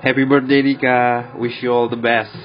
Happy birthday, Rika. Wish you all the best.